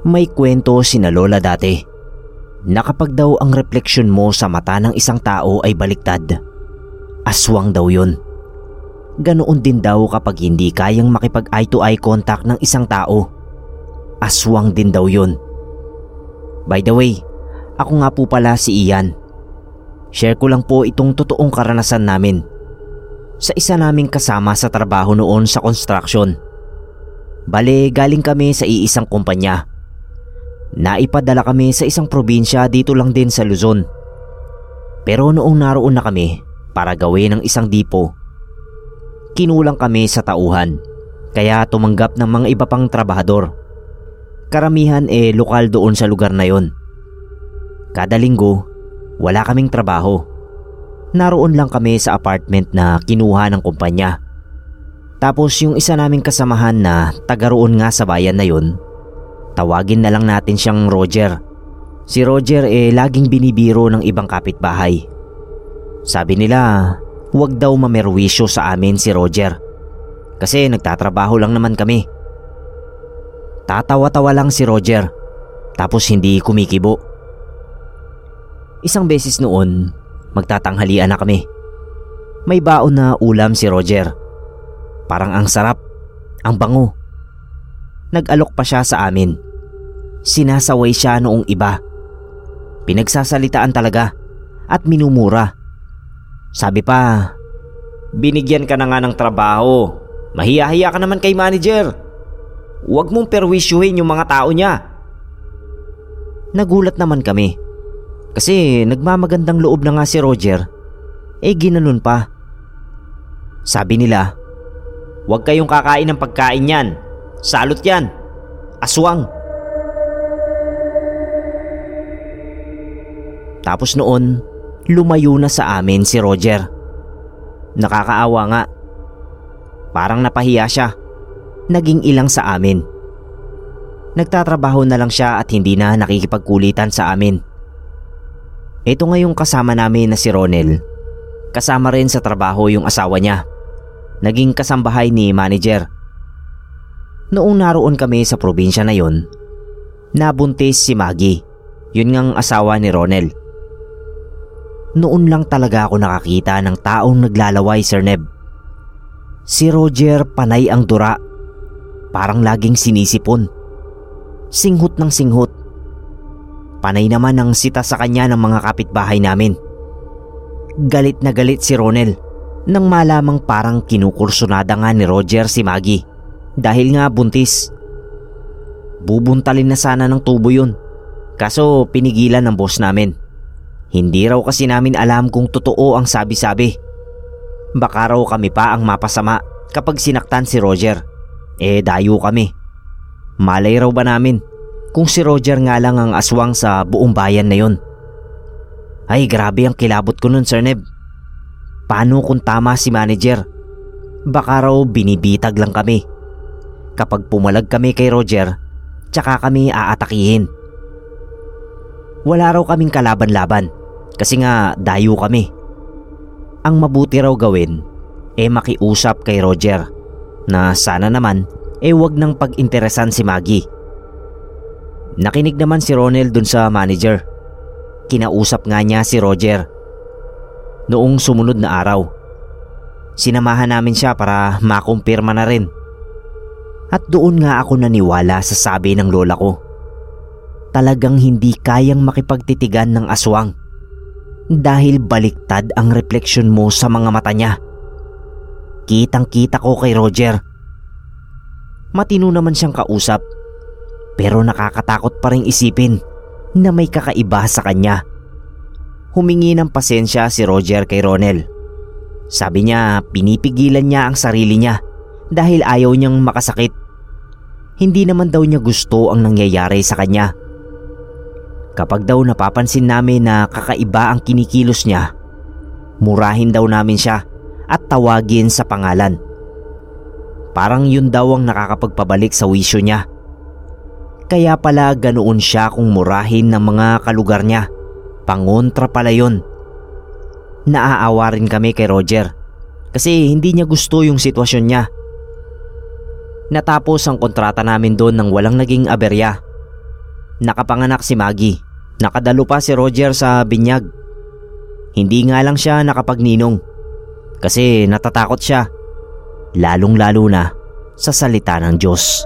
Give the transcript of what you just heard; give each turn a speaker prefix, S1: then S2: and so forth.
S1: May kwento si na Lola dati na daw ang refleksyon mo sa mata ng isang tao ay baliktad, aswang daw yun. Ganoon din daw kapag hindi kayang makipag eye to eye contact ng isang tao. Aswang din daw yun. By the way, ako nga po pala si Ian. Share ko lang po itong totoong karanasan namin. Sa isa naming kasama sa trabaho noon sa construction. Bale, galing kami sa iisang kumpanya. Naipadala kami sa isang probinsya dito lang din sa Luzon. Pero noong naroon na kami para gawin ng isang dipo, kinulang kami sa tauhan kaya tumanggap ng mga iba pang trabahador. Karamihan eh lokal doon sa lugar na yon. Kada linggo, wala kaming trabaho. Naroon lang kami sa apartment na kinuha ng kumpanya. Tapos yung isa naming kasamahan na taga roon nga sa bayan na yon, tawagin na lang natin siyang Roger. Si Roger eh laging binibiro ng ibang kapitbahay. Sabi nila, huwag daw mamerwisyo sa amin si Roger. Kasi nagtatrabaho lang naman kami. Tatawa-tawa lang si Roger tapos hindi kumikibo. Isang beses noon, magtatanghalian na kami. May baon na ulam si Roger. Parang ang sarap, ang bango. Nag-alok pa siya sa amin. Sinasaway siya noong iba. Pinagsasalitaan talaga at minumura. Sabi pa, binigyan ka na nga ng trabaho. Mahiya-hiya ka naman kay manager. Huwag mong perwisyuhin yung mga tao niya. Nagulat naman kami. Kasi nagmamagandang loob na nga si Roger. Eh ginanon pa. Sabi nila, Huwag kayong kakain ng pagkain yan. Salot yan. Aswang. Tapos noon, lumayo na sa amin si Roger. Nakakaawa nga. Parang napahiya siya naging ilang sa amin. Nagtatrabaho na lang siya at hindi na nakikipagkulitan sa amin. Ito ngayong kasama namin na si Ronel. Kasama rin sa trabaho yung asawa niya. Naging kasambahay ni manager. Noong naroon kami sa probinsya na yon, nabuntis si Maggie. Yun ngang asawa ni Ronel. Noon lang talaga ako nakakita ng taong naglalaway, Sir Neb. Si Roger panay ang dura Parang laging sinisipon. Singhot ng singhot. Panay naman ang sita sa kanya ng mga kapitbahay namin. Galit na galit si Ronel nang malamang parang kinukursunada nga ni Roger si Maggie dahil nga buntis. Bubuntalin na sana ng tubo yun kaso pinigilan ng boss namin. Hindi raw kasi namin alam kung totoo ang sabi-sabi. Baka raw kami pa ang mapasama kapag sinaktan si Roger. Eh dayo kami. Malay raw ba namin kung si Roger nga lang ang aswang sa buong bayan na yon. Ay grabe ang kilabot ko nun Sir Neb. Paano kung tama si manager? Baka raw binibitag lang kami. Kapag pumalag kami kay Roger, tsaka kami aatakihin. Wala raw kaming kalaban-laban kasi nga dayo kami. Ang mabuti raw gawin, eh makiusap kay Roger na sana naman eh wag nang pag-interesan si Maggie. Nakinig naman si Ronel dun sa manager. Kinausap nga niya si Roger. Noong sumunod na araw, sinamahan namin siya para makumpirma na rin. At doon nga ako naniwala sa sabi ng lola ko. Talagang hindi kayang makipagtitigan ng aswang dahil baliktad ang refleksyon mo sa mga mata niya. Kitang kita ko kay Roger. Matino naman siyang kausap pero nakakatakot pa rin isipin na may kakaiba sa kanya. Humingi ng pasensya si Roger kay Ronel. Sabi niya pinipigilan niya ang sarili niya dahil ayaw niyang makasakit. Hindi naman daw niya gusto ang nangyayari sa kanya. Kapag daw napapansin namin na kakaiba ang kinikilos niya, murahin daw namin siya at tawagin sa pangalan. Parang yun daw ang nakakapagpabalik sa wisyo niya. Kaya pala ganoon siya kung murahin ng mga kalugar niya. Pangontra pala yun. Naaawa rin kami kay Roger kasi hindi niya gusto yung sitwasyon niya. Natapos ang kontrata namin doon nang walang naging aberya. Nakapanganak si Maggie. Nakadalo pa si Roger sa binyag. Hindi nga lang siya nakapagninong. Kasi natatakot siya. Lalong lalo na sa salita ng Diyos.